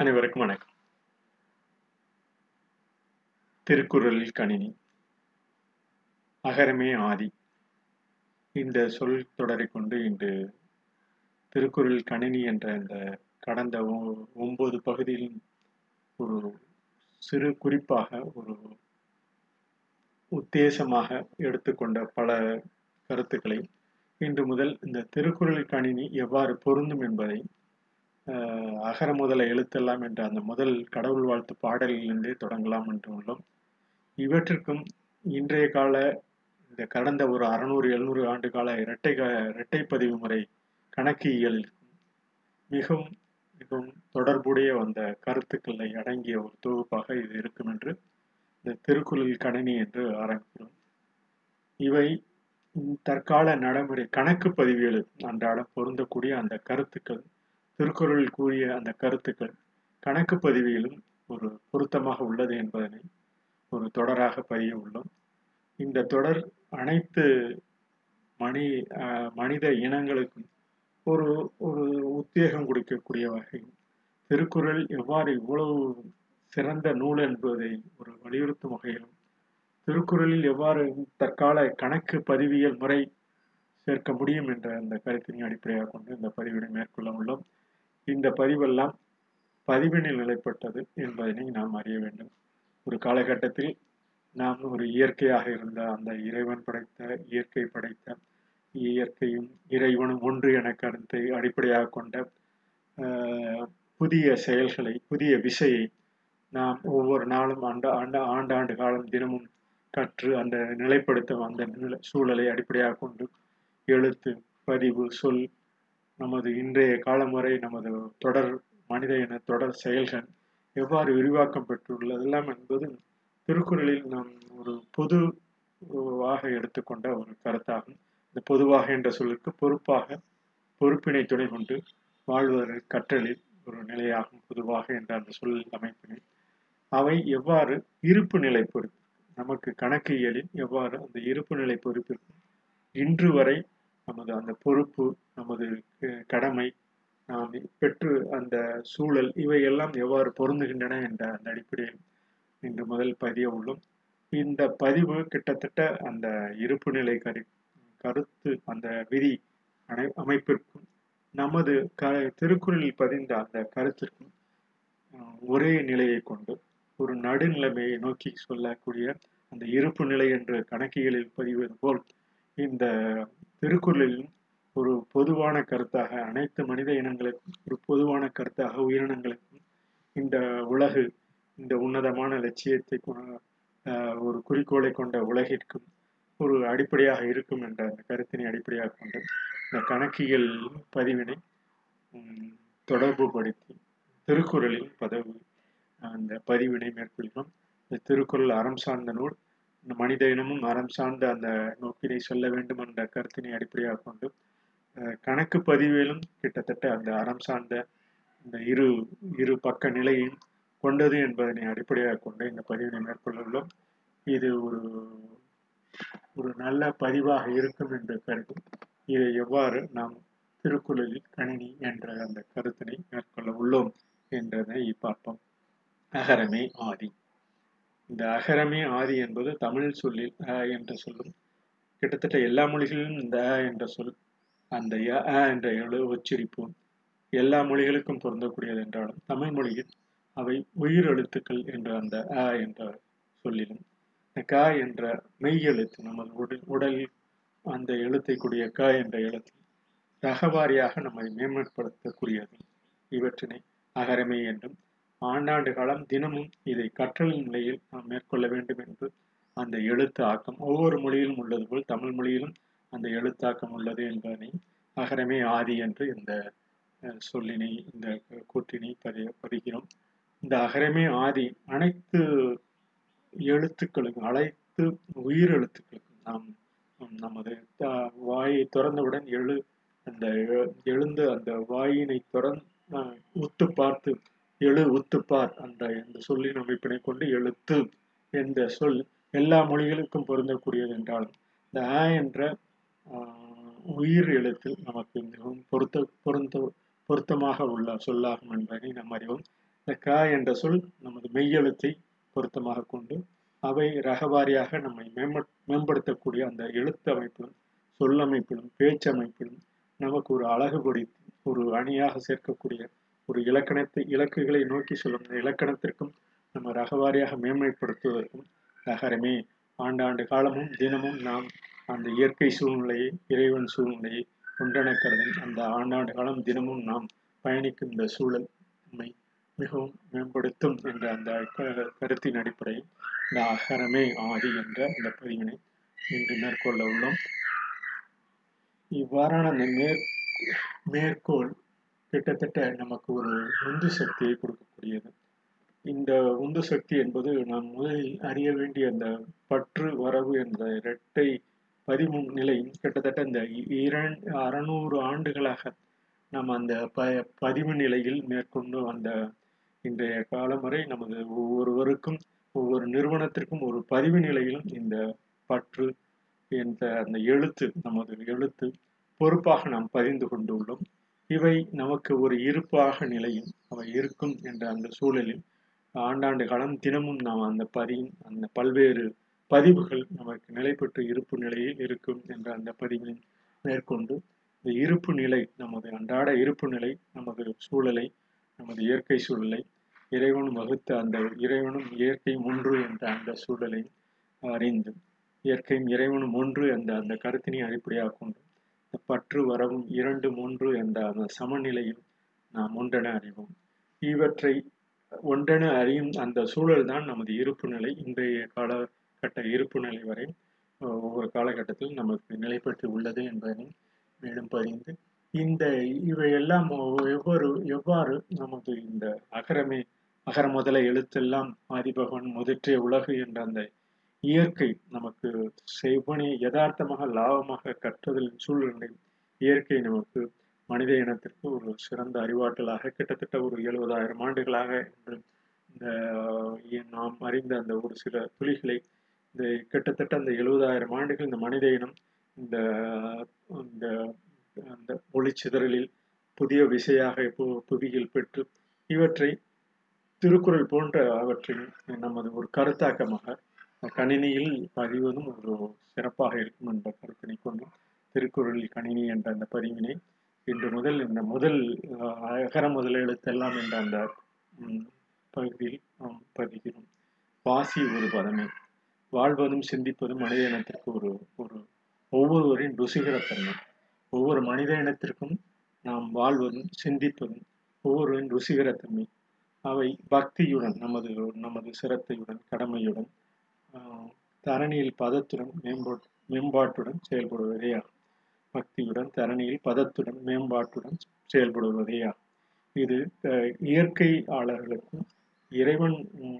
அனைவருக்கும் வணக்கம். திருக்குறளில் கணினி. அகரமே ஆதி. இந்த சொல் தொடரை கொண்டு இன்று திருக்குறள் கணினி என்ற இந்த கடந்த ஒ- ஒன்பது பகுதியில் ஒரு சிறு குறிப்பாக ஒரு உத்தேசமாக எடுத்துக்கொண்ட பல கருத்துக்களை இன்று முதல் இந்த திருக்குறள் கணினி எவ்வாறு பொருந்தும் என்பதை அகர முதல எழுத்தெல்லாம் என்ற அந்த முதல் கடவுள் வாழ்த்து பாடலிலிருந்தே தொடங்கலாம் என்று உள்ளோம். இவற்றிற்கும் இன்றைய கால இந்த கடந்த ஒரு அறுநூறு எழுநூறு ஆண்டு கால இரட்டை க- இரட்டை பதிவு முறை கணக்கியல் மிகவும் மிகவும் தொடர்புடைய அந்த கருத்துக்களை அடங்கிய ஒரு தொகுப்பாக இது இருக்கும் என்று இந்த திருக்குறள் கணினி என்று ஆரம்பிக்கிறோம். இவை தற்கால நடைமுறை கணக்கு பதிவியல் அன்றாடம் பொருந்தக்கூடிய அந்த கருத்துக்கள். திருக்குறளில் கூறிய அந்த கருத்துக்கள் கணக்கு பதிவியலும் ஒரு பொருத்தமாக உள்ளது என்பதனை ஒரு தொடராக பதிய உள்ளோம். இந்த தொடர் அனைத்து மனி மனித இனங்களுக்கும் ஒரு ஒரு உத்வேகம் கொடுக்கக்கூடிய வகையில் திருக்குறள் எவ்வாறு இவ்வளவு சிறந்த நூல் என்பதை ஒரு வலியுறுத்தும் வகையிலும் திருக்குறளில் எவ்வாறு தற்கால கணக்கு பதிவியல் முறை சேர்க்க முடியும் என்ற அந்த கருத்தினை அடிப்படையாக கொண்டு இந்த பதிவினை மேற்கொள்ள உள்ளோம். இந்த பதிவெல்லாம் பதிவினில் நிலைப்பட்டது என்பதனை நாம் அறிய வேண்டும். ஒரு காலகட்டத்தில் நாம் ஒரு இயற்கையாக இருந்த அந்த இறைவன் படைத்த இயற்கை படைத்த இயற்கையும் இறைவனும் ஒன்று என கருத்தை அடிப்படையாக கொண்ட புதிய செயல்களை புதிய விசையை நாம் ஒவ்வொரு நாளும் ஆண்ட ஆண்ட ஆண்டாண்டு காலம் தினமும் கற்று அந்த நிலைப்படுத்தும் அந்த சூழலை அடிப்படையாக கொண்டு எழுத்து பதிவு சொல் நமது இன்றைய காலம் வரை நமது தொடர் மனித இன தொடர் செயல்கள் எவ்வாறு விரிவாக்கம் பெற்றுள்ளதெல்லாம் என்பது திருக்குறளில் நாம் ஒரு பொதுவாக எடுத்துக்கொண்ட ஒரு கருத்தாகும். இந்த பொதுவாக என்ற சொல்லுக்கு பொறுப்பாக பொறுப்பினை துணை கொண்டு வாழ்வது கற்றலில் ஒரு நிலையாகும். பொதுவாக என்ற அந்த சொல் அமைப்பினை. அவை எவ்வாறு இருப்பு நிலை பொறுப்பு நமக்கு கணக்கியலில் எவ்வாறு அந்த இருப்பு நிலை பொறுப்பிற்கு இன்று வரை நமது அந்த பொறுப்பு நமது கடமை. நாம் பெற்று அந்த சூழல் இவையெல்லாம் எவ்வாறு பொருந்துகின்றன என்ற அந்த அடிப்படையில் இன்று முதல் பதிய உள்ளோம். இந்த பதிவு கிட்டத்தட்ட அந்த இருப்பு நிலை கரு கருத்து அந்த விதி அனை அமைப்பிற்கும் நமது க திருக்குறளில் பதிந்த அந்த கருத்திற்கும் ஒரே நிலையை கொண்டு ஒரு நடுநிலைமையை நோக்கி சொல்லக்கூடிய அந்த இருப்பு நிலை என்று கணக்கியலில் பதிவது போல் இந்த திருக்குறளிலும் ஒரு பொதுவான கருத்தாக அனைத்து மனித இனங்களுக்கும் ஒரு பொதுவான கருத்தாக உயிரினங்களுக்கும் இந்த உலகு இந்த உன்னதமான லட்சியத்தை ஒரு குறிக்கோளை கொண்ட உலகிற்கும் ஒரு அடிப்படையாக இருக்கும் என்ற அந்த கருத்தினை அடிப்படையாக கொண்டு இந்த கணக்கியல் பதிவினை தொடர்பு தொடர்புபடுத்தி திருக்குறளில் பதவி அந்த பதிவினை மேற்கொள்கிறோம். இந்த திருக்குறள் அறம் சார்ந்த நூல் இந்த மனித இனமும் அறம் சார்ந்த அந்த நோக்கினை சொல்ல வேண்டும் என்ற கருத்தினை அடிப்படையாக கொண்டு கணக்கு பதிவிலும் கிட்டத்தட்ட அந்த அறம் சார்ந்த இந்த இரு இரு பக்க நிலையும் கொண்டது என்பதனை அடிப்படையாக கொண்டு இந்த பதிவினை மேற்கொள்ள உள்ளோம் இது ஒரு ஒரு நல்ல பதிவாக இருக்கும் என்று கருதி இதை எவ்வாறு நாம் திருக்குறளில் கணினி என்ற அந்த கருத்தினை மேற்கொள்ள உள்ளோம் என்றதை பார்ப்போம். அகரமே ஆதி. இந்த அகரமே ஆதி என்பது தமிழ் சொல்லில் அ என்ற சொல்லும் கிட்டத்தட்ட எல்லா மொழிகளிலும் இந்த அ என்ற சொல் அந்த ய அ என்ற எழு உச்சரிப்பு எல்லா மொழிகளுக்கும் பொருந்தக்கூடியது என்றாலும் தமிழ் மொழியில் அவை உயிர் எழுத்துக்கள் என்ற அந்த அ என்ற சொல்லிலும் க என்ற மெய் எழுத்து நமது உடல் உடலில் அந்த எழுத்தை கூடிய க என்ற எழுத்து ரகவாரியாக நம்மை மேம்படுத்தக்கூடியது. இவற்றினை அகரமே என்றும் ஆண்டாண்டு காலம் தினமும் இதை கற்றல் நிலையில் நாம் மேற்கொள்ள வேண்டும் என்று அந்த எழுத்து ஆக்கம் ஒவ்வொரு மொழியிலும் உள்ளது போல் தமிழ் மொழியிலும் அந்த எழுத்தாக்கம் உள்ளது என்பதனை அகரமே ஆதி என்று இந்த சொல்லினை இந்த கூட்டினை பதி பதிகிறோம் இந்த அகரமே ஆதி அனைத்து எழுத்துக்களுக்கும் அனைத்து உயிர் எழுத்துக்களுக்கும் நாம் நமது வாயை திறந்தவுடன் எழு அந்த எழுந்து எழுந்த அந்த வாயினை திறந் உத்து பார்த்து எழு உத்துப்பார் அந்த இந்த சொல்லின் அமைப்பினை கொண்டு எழுத்து என்ற சொல் எல்லா மொழிகளுக்கும் பொருந்தக்கூடியது என்றாலும் இந்த ஆ என்ற உயிர் எழுத்தில் நமக்கு மிகவும் பொருத்த பொருந்த பொருத்தமாக உள்ள சொல்லாகும் என்பதை நாம் அறிவோம். இந்த க என்ற சொல் நமது மெய்யெழுத்தை பொருத்தமாக கொண்டு அவை ரகவாரியாக நம்மை மேம்படுத்தக்கூடிய அந்த எழுத்து அமைப்பிலும் சொல்லமைப்பிலும் பேச்சமைப்பிலும் நமக்கு ஒரு அழகு அழகுபடி ஒரு அணியாக சேர்க்கக்கூடிய ஒரு இலக்கணத்தை இலக்குகளை நோக்கி சொல்லும் இந்த இலக்கணத்திற்கும் நம்ம ரகவாரியாக மேன்மைப்படுத்துவதற்கும் நகரமே. ஆண்டாண்டு காலமும் தினமும் நாம் அந்த இயற்கை சூழ்நிலை இறைவன் சூழ்நிலை ஒன்றென அந்த ஆண்டாண்டு காலம் தினமும் நாம் பயணிக்கும் இந்த சூழல் நம்மை மிகவும் மேம்படுத்தும் என்ற அந்த கருத்தின் அடிப்படையில் இந்த அகரமே ஆதி என்ற இந்த பதிவினை இன்று மேற்கொள்ள உள்ளோம். இவ்வாறான அந்த மேற் மேற்கோள் கிட்டத்தட்ட நமக்கு ஒரு உந்து சக்தியை கொடுக்கக்கூடியது. இந்த உந்து சக்தி என்பது நாம் முதலில் அறிய வேண்டிய அந்த பற்று வரவு என்ற இரட்டை பதிமூ நிலையும் கிட்டத்தட்ட இந்த இரண்டு அறநூறு ஆண்டுகளாக நாம் அந்த ப பதிவு நிலையில் மேற்கொண்டு அந்த இன்றைய காலம் வரை நமது ஒவ்வொருவருக்கும் ஒவ்வொரு நிறுவனத்திற்கும் ஒரு பதிவு நிலையிலும் இந்த பற்று என்ற அந்த எழுத்து நமது எழுத்து பொறுப்பாக நாம் பதிந்து கொண்டுள்ளோம். இவை நமக்கு ஒரு இருப்பாக நிலையும் அவை இருக்கும் என்ற அந்த சூழலில் ஆண்டாண்டு காலம் தினமும் நாம் அந்த பதியும் அந்த பல்வேறு பதிவுகள் நமக்கு நிலைப்பட்டு இருப்பு நிலையில் இருக்கும் என்ற அந்த பதிவை மேற்கொண்டு இந்த இருப்பு நிலை நமது அன்றாட இருப்பு நிலை நமது சூழலை நமது இயற்கை சூழலை இறைவனும் வகுத்த அந்த இறைவனும் இயற்கையும் ஒன்று என்ற அந்த சூழலை அறிந்து இயற்கையும் இறைவனும் ஒன்று என்ற அந்த கருத்தினை அடிப்படையாக கொண்டு இந்த பற்று வரவும் இரண்டு மூன்று என்ற அந்த சமநிலையில் நாம் ஒன்றென அறிவோம். இவற்றை ஒன்றென அறியும் அந்த சூழல் தான் நமது இருப்பு நிலை. இன்றைய கால கட்ட இருப்பு நிலை வரை ஒவ்வொரு காலகட்டத்தில் நமக்கு நிலைப்பற்றி உள்ளது என்பதனை மேலும் பதிந்து இந்த இவையெல்லாம் எவ்வாறு எவ்வாறு நமது இந்த அகரமே அகர முதல எழுத்தெல்லாம் ஆதிபகவன் முதற்றிய உலகு என்ற அந்த இயற்கை நமக்கு செவ்வனே யதார்த்தமாக லாபமாக கற்றுதல் சூழ்நிலை இயற்கை நமக்கு மனித இனத்திற்கு ஒரு சிறந்த அறிவாற்றலாக கிட்டத்தட்ட ஒரு எழுபதாயிரம் ஆண்டுகளாக என்று இந்த நாம் அறிந்த அந்த ஒரு சில துளிகளை இந்த கிட்டத்தட்ட அந்த எழுபதாயிரம் ஆண்டுகள் இந்த மனித இனம் இந்த இந்த அந்த ஒளிச்சிதறலில் புதிய விசையாக இப்போ புவியில் பெற்று இவற்றை திருக்குறள் போன்ற அவற்றின் நமது ஒரு கருத்தாக்கமாக கணினியில் பதிவதும் ஒரு சிறப்பாக இருக்கும் என்ற கருத்தினை கொண்டும் திருக்குறளில் கணினி என்ற அந்த பதிவினை இன்று முதல் இந்த முதல் அகர முதல் எழுத்தெல்லாம் என்ற அந்த பகுதியில் நாம் பதிகிறோம். வாசி ஒரு பதமே. வாழ்வதும் சிந்திப்பதும் மனித இனத்திற்கு ஒரு ஒரு ஒவ்வொருவரின் ருசிகரத்தன்மை. ஒவ்வொரு மனித இனத்திற்கும் நாம் வாழ்வதும் சிந்திப்பதும் ஒவ்வொருவரின் ருசிகரத்தன்மை. அவை பக்தியுடன் நமது நமது சிரத்தையுடன் கடமையுடன் தரணியில் பதத்துடன் மேம்பா மேம்பாட்டுடன் செயல்படுவதே பக்தியுடன் தரணியில் பதத்துடன் மேம்பாட்டுடன் செயல்படுவதே இது இயற்கையாளர்களுக்கும் இறைவன்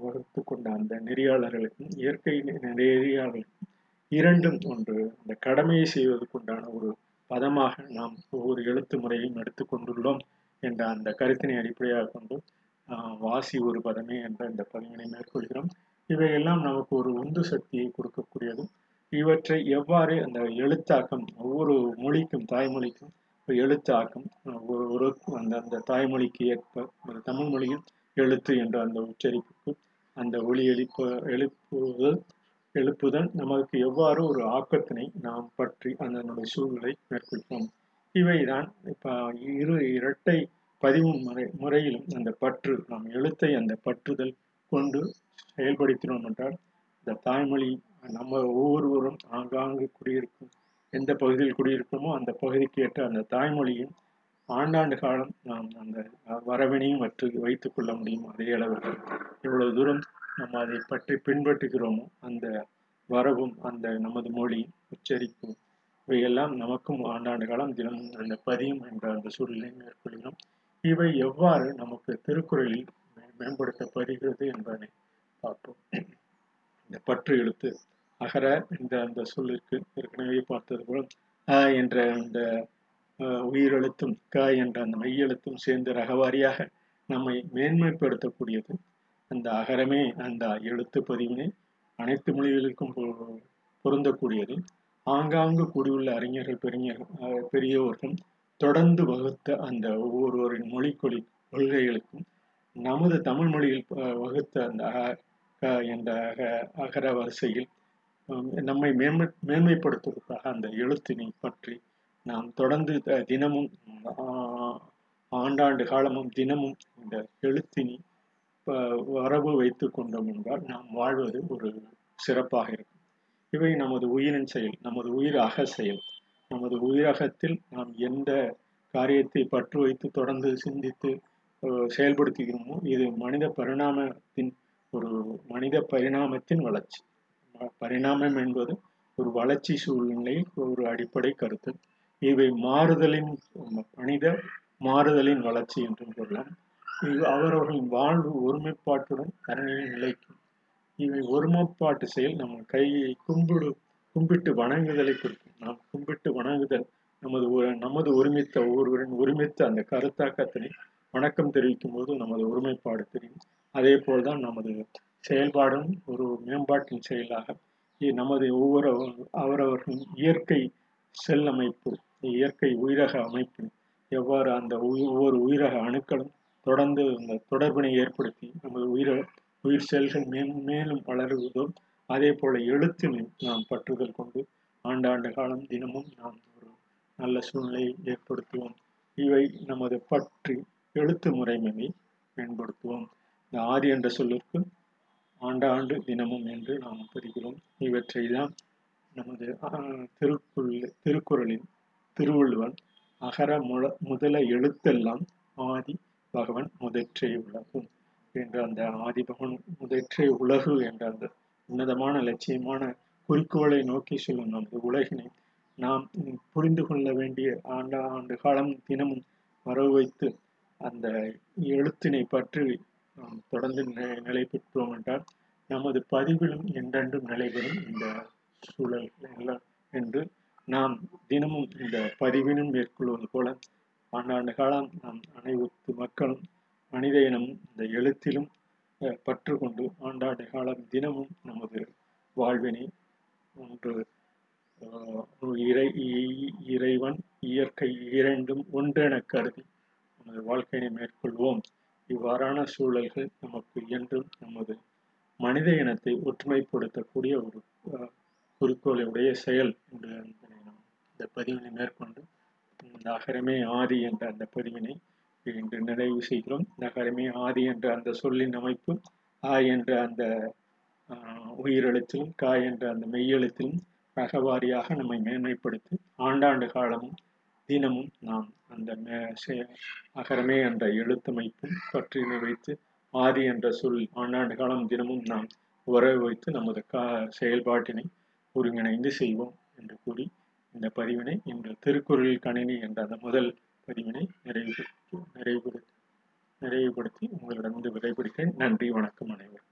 வகுத்து கொண்ட அந்த நெறியாளர்களுக்கும் இயற்கை நெறியாளர்களுக்கும் இரண்டும் ஒன்று அந்த கடமையை செய்வதற்குண்டான ஒரு பதமாக நாம் ஒவ்வொரு எழுத்து முறையும் எடுத்துக்கொண்டுள்ளோம் என்ற அந்த கருத்தினை அடிப்படையாக கொண்டு வாசி ஒரு பதமே என்ற இந்த பதிவினை மேற்கொள்கிறோம். இவையெல்லாம் நமக்கு ஒரு உந்து சக்தியை கொடுக்கக்கூடியதும் இவற்றை எவ்வாறு அந்த எழுத்தாக்கம் ஒவ்வொரு மொழிக்கும் தாய்மொழிக்கும் எழுத்தாக்கம் ஒரு ஒரு அந்த அந்த தாய்மொழிக்கு ஏற்ப தமிழ் மொழியில் எழுத்து என்ற அந்த உச்சரிப்புக்கு அந்த ஒளி எழுப்ப எழுப்புதல் எழுப்புதல் நமக்கு எவ்வாறு ஒரு ஆக்கத்தினை நாம் பற்றி அதனுடைய சூழ்நிலை மேற்கொள்கிறோம் இவைதான் இப்போ இரு இரட்டை பதிவு முறை முறையிலும் அந்த பற்று நாம் எழுத்தை அந்த பற்றுதல் கொண்டு செயல்படுத்தினோம் என்றால் இந்த தாய்மொழி நம்ம ஒவ்வொருவரும் ஆங்காங்கு குடியிருக்கும் எந்த பகுதியில் குடியிருக்கோமோ அந்த பகுதிக்கு ஏற்ற அந்த தாய்மொழியும் ஆண்டாண்டு காலம் நாம் அந்த வரவினையும் வற்று வைத்துக் கொள்ள முடியும் அதே அளவுக்கு எவ்வளவு தூரம் நம்ம அதை பற்றி பின்பற்றுகிறோமோ அந்த வரவும் அந்த நமது மொழி உச்சரிப்பு இவையெல்லாம் நமக்கும் ஆண்டாண்டு காலம் தினம் அந்த பதியும் என்ற அந்த சூழலை மேற்கொள்கிறோம். இவை எவ்வாறு நமக்கு திருக்குறளில் மேம்படுத்தப்படுகிறது என்பதை பார்ப்போம். இந்த பற்று எழுத்து அகர என்ற அந்த சொல்லிற்கு ஏற்கனவே பார்த்தது போல என்ற அந்த உயிரெழுத்தும் க என்ற அந்த மெய்யெழுத்தும் சேர்ந்து ரகவாரியாக நம்மை மேன்மைப்படுத்தக்கூடியது. அந்த அகரமே அந்த எழுத்து பதிவினை அனைத்து மொழிகளுக்கும் பொருந்தக்கூடியது. ஆங்காங்கு கூடியுள்ள அறிஞர்கள் பெரிய பெரியவர்கள் தொடர்ந்து வகுத்த அந்த ஒவ்வொருவரின் மொழிக்கொழி கொள்கைகளுக்கும் நமது தமிழ் மொழியில் வகுத்த அந்த க என்ற அக அகர வரிசையில் நம்மை மேன்மை மேன்மைப்படுத்துவதற்காக அந்த எழுத்தினை பற்றி நாம் தொடர்ந்து தினமும் ஆண்டாண்டு காலமும் தினமும் இந்த எழுத்தினி வரவு வைத்து கொண்டோம் என்றால் நாம் வாழ்வது ஒரு சிறப்பாக இருக்கும். இவை நமது உயிரின் செயல் நமது உயிர் அக செயல். நமது உயிரகத்தில் நாம் எந்த காரியத்தை பற்று வைத்து தொடர்ந்து சிந்தித்து செயல்படுத்துகிறோமோ இது மனித பரிணாமத்தின் ஒரு மனித பரிணாமத்தின் வளர்ச்சி. பரிணாமம் என்பது ஒரு வளர்ச்சி சூழ்நிலை ஒரு அடிப்படை கருத்து. இவை மாறுதலின் மனித மாறுதலின் வளர்ச்சி என்றும் கொள்ளலாம் இது அவரவர்களின் வாழ்வு ஒருமைப்பாட்டுடன் கருணையில் நிலைக்கும். இவை ஒருமைப்பாட்டு செயல் நம்ம கையை கும்பிடு கும்பிட்டு வணங்குதலை குறிக்கும். நாம் கும்பிட்டு வணங்குதல் நமது நமது ஒருமித்த ஒவ்வொருவரின் ஒருமித்த அந்த கருத்தாக்கத்தினை வணக்கம் தெரிவிக்கும் போது நமது ஒருமைப்பாடு தெரியும். அதே போல்தான் நமது செயல்பாடும் ஒரு மேம்பாட்டின் செயலாக. இ- நமது ஒவ்வொரு அவரவர்களின் இயற்கை செல் அமைப்பு இயற்கை உயிரக அமைப்பு எவ்வாறு அந்த உயி- ஒவ்வொரு உயிரக அணுக்களும் தொடர்ந்து அந்த தொடர்பினை ஏற்படுத்தி நமது உயிர உயிர் செல்கள் மேல் மேலும் வளருவதோ அதே போல எழுத்தினை நாம் பற்றுதல் கொண்டு ஆண்டாண்டு காலம் தினமும் நாம் ஒரு நல்ல சூழ்நிலையை ஏற்படுத்துவோம். இவை நமது பற்றி எழுத்து முறைமையை மேம்படுத்துவோம். இந்த ஆதி என்ற சொல்லிற்கு ஆண்டாண்டு தினமும் என்று நாம் பெறுகிறோம் இவற்றை தான் நமது ஆஹ், திருக்குறள் திருக்குறளின் திருவள்ளுவன் அகர முழ முதல எழுத்தெல்லாம் ஆதி பகவன் முதற்றே உலகும் என்ற அந்த ஆதி பகவன் முதற்றே உலகு என்ற அந்த உன்னதமான லட்சியமான குறிக்கோளை நோக்கி செல்லும் நமது உலகினை நாம் புரிந்து கொள்ள வேண்டிய ஆண்ட ஆண்டு காலம் தினமும் வரவு வைத்து அந்த எழுத்தினை பற்றி நாம் தொடர்ந்து நிலை பெற்றோம் என்றால் நமது பதிவிலும் என்றென்றும் நிலைபெறும் இந்த சூழல் என்று நாம் தினமும் இந்த பதிவினும் மேற்கொள்வது போல ஆண்டாண்டு காலம் நாம் அனைத்து மக்களும் மனித இனம் இந்த எழுத்திலும் அஹ், பற்று கொண்டு ஆண்டாண்டு காலம் தினமும் நமது வாழ்வினை ஒன்று இறை இறைவன் இயற்கை இரண்டும் ஒன்றென கருதி நமது வாழ்க்கையை மேற்கொள்வோம். இவ்வாறான சூழல்கள் நமக்கு என்றும் நமது மனித இனத்தை ஒற்றுமைப்படுத்தக்கூடிய ஒரு குறிக்கோளுடைய செயல் என்று அந்த பதிவினை மேற்கொண்டு இந்த அகரமே ஆதி என்ற அந்த பதிவினை இன்று நிறைவு செய்கிறோம். இந்த அகரமே ஆதி என்ற அந்த சொல்லின் அமைப்பு ஆ என்ற அந்த ஆஹ், உயிரெழுத்திலும் கா என்ற அந்த மெய்யெழுத்திலும் ரகவாரியாக நம்மை மேன்மைப்படுத்தி ஆண்டாண்டு காலமும் தினமும் நாம் அந்த மே- அகரமே என்ற எழுத்தமைப்பும் பற்றினை வைத்து ஆதி என்ற சொல் ஆண்டாண்டு காலம் தினமும் நாம் உறவு வைத்து நமது கா செயல்பாட்டினை ஒருங்கிணைந்து செய்வோம் என்று கூறி இந்த பதிவினை இன்று திருக்குறளில் கணினி என்ற அந்த முதல் பதிவினை நிறைவு நிறைவுபடுத்தி நிறைவுபடுத்தி உங்களிடம் விடைபிடிக்கிறேன் நன்றி வணக்கம் அனைவரும்